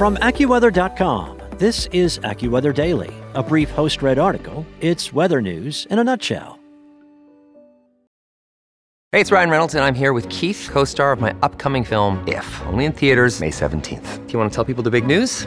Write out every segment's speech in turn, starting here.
From AccuWeather.com, this is AccuWeather Daily, a brief host read article. It's weather news in a nutshell. Hey, it's Ryan Reynolds, and I'm here with Keith, co star of my upcoming film, If, only in theaters, May 17th. Do you want to tell people the big news?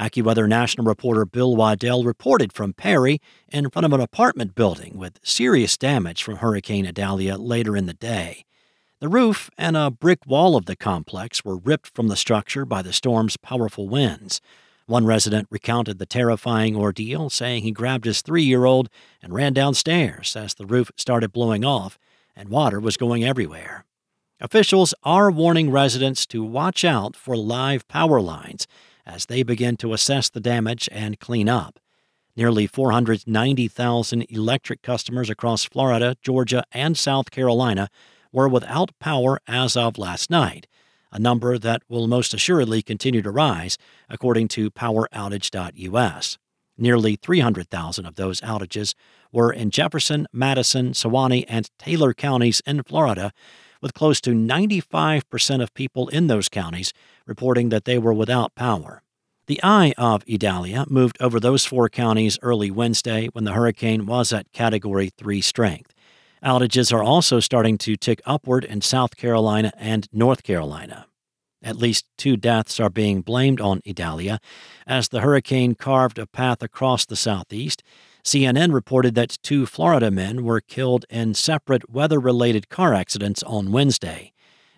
AccuWeather national reporter Bill Waddell reported from Perry in front of an apartment building with serious damage from Hurricane Idalia later in the day. The roof and a brick wall of the complex were ripped from the structure by the storm's powerful winds. One resident recounted the terrifying ordeal, saying he grabbed his three year old and ran downstairs as the roof started blowing off and water was going everywhere. Officials are warning residents to watch out for live power lines as they begin to assess the damage and clean up. Nearly 490,000 electric customers across Florida, Georgia, and South Carolina were without power as of last night, a number that will most assuredly continue to rise, according to PowerOutage.us. Nearly 300,000 of those outages were in Jefferson, Madison, Suwannee, and Taylor counties in Florida, with close to 95% of people in those counties reporting that they were without power. The eye of Idalia moved over those four counties early Wednesday when the hurricane was at Category 3 strength. Outages are also starting to tick upward in South Carolina and North Carolina. At least two deaths are being blamed on Idalia as the hurricane carved a path across the southeast CNN reported that two Florida men were killed in separate weather related car accidents on Wednesday.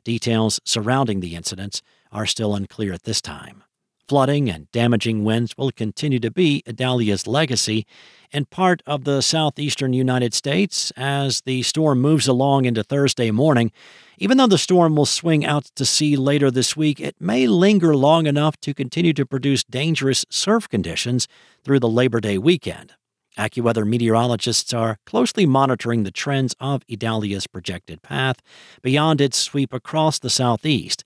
Details surrounding the incidents are still unclear at this time. Flooding and damaging winds will continue to be Idalia's legacy in part of the southeastern United States as the storm moves along into Thursday morning. Even though the storm will swing out to sea later this week, it may linger long enough to continue to produce dangerous surf conditions through the Labor Day weekend. AccuWeather meteorologists are closely monitoring the trends of Idalia's projected path beyond its sweep across the southeast.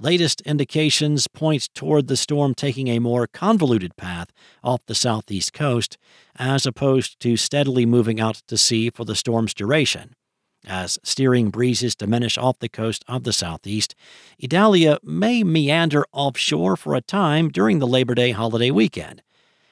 Latest indications point toward the storm taking a more convoluted path off the southeast coast, as opposed to steadily moving out to sea for the storm's duration. As steering breezes diminish off the coast of the southeast, Idalia may meander offshore for a time during the Labor Day holiday weekend.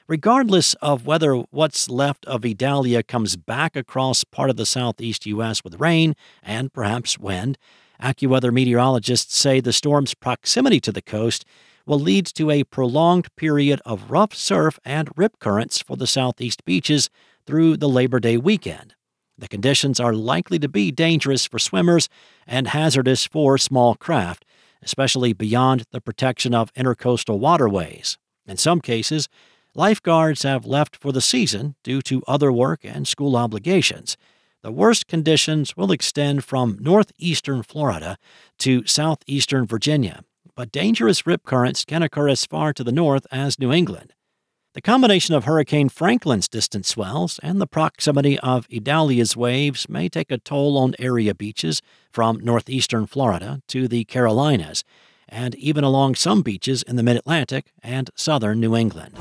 Regardless of whether what's left of Idalia comes back across part of the southeast U.S. with rain and perhaps wind, AccuWeather meteorologists say the storm's proximity to the coast will lead to a prolonged period of rough surf and rip currents for the southeast beaches through the Labor Day weekend. The conditions are likely to be dangerous for swimmers and hazardous for small craft, especially beyond the protection of intercoastal waterways. In some cases, Lifeguards have left for the season due to other work and school obligations. The worst conditions will extend from northeastern Florida to southeastern Virginia, but dangerous rip currents can occur as far to the north as New England. The combination of Hurricane Franklin's distant swells and the proximity of Idalia's waves may take a toll on area beaches from northeastern Florida to the Carolinas, and even along some beaches in the mid Atlantic and southern New England.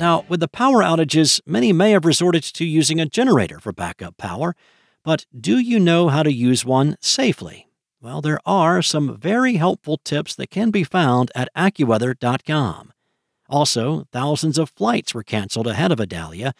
Now, with the power outages, many may have resorted to using a generator for backup power, but do you know how to use one safely? Well, there are some very helpful tips that can be found at AccuWeather.com. Also, thousands of flights were canceled ahead of Idalia.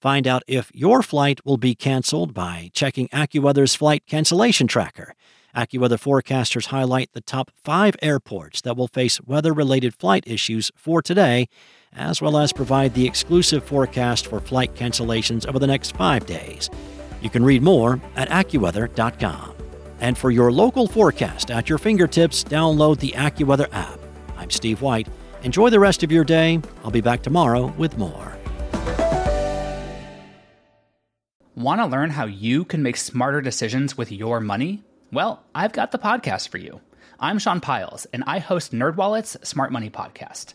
Find out if your flight will be canceled by checking AccuWeather's flight cancellation tracker. AccuWeather forecasters highlight the top five airports that will face weather related flight issues for today as well as provide the exclusive forecast for flight cancellations over the next five days. You can read more at AccuWeather.com. And for your local forecast at your fingertips, download the AccuWeather app. I'm Steve White. Enjoy the rest of your day. I'll be back tomorrow with more. Want to learn how you can make smarter decisions with your money? Well, I've got the podcast for you. I'm Sean Pyles, and I host NerdWallet's Smart Money Podcast.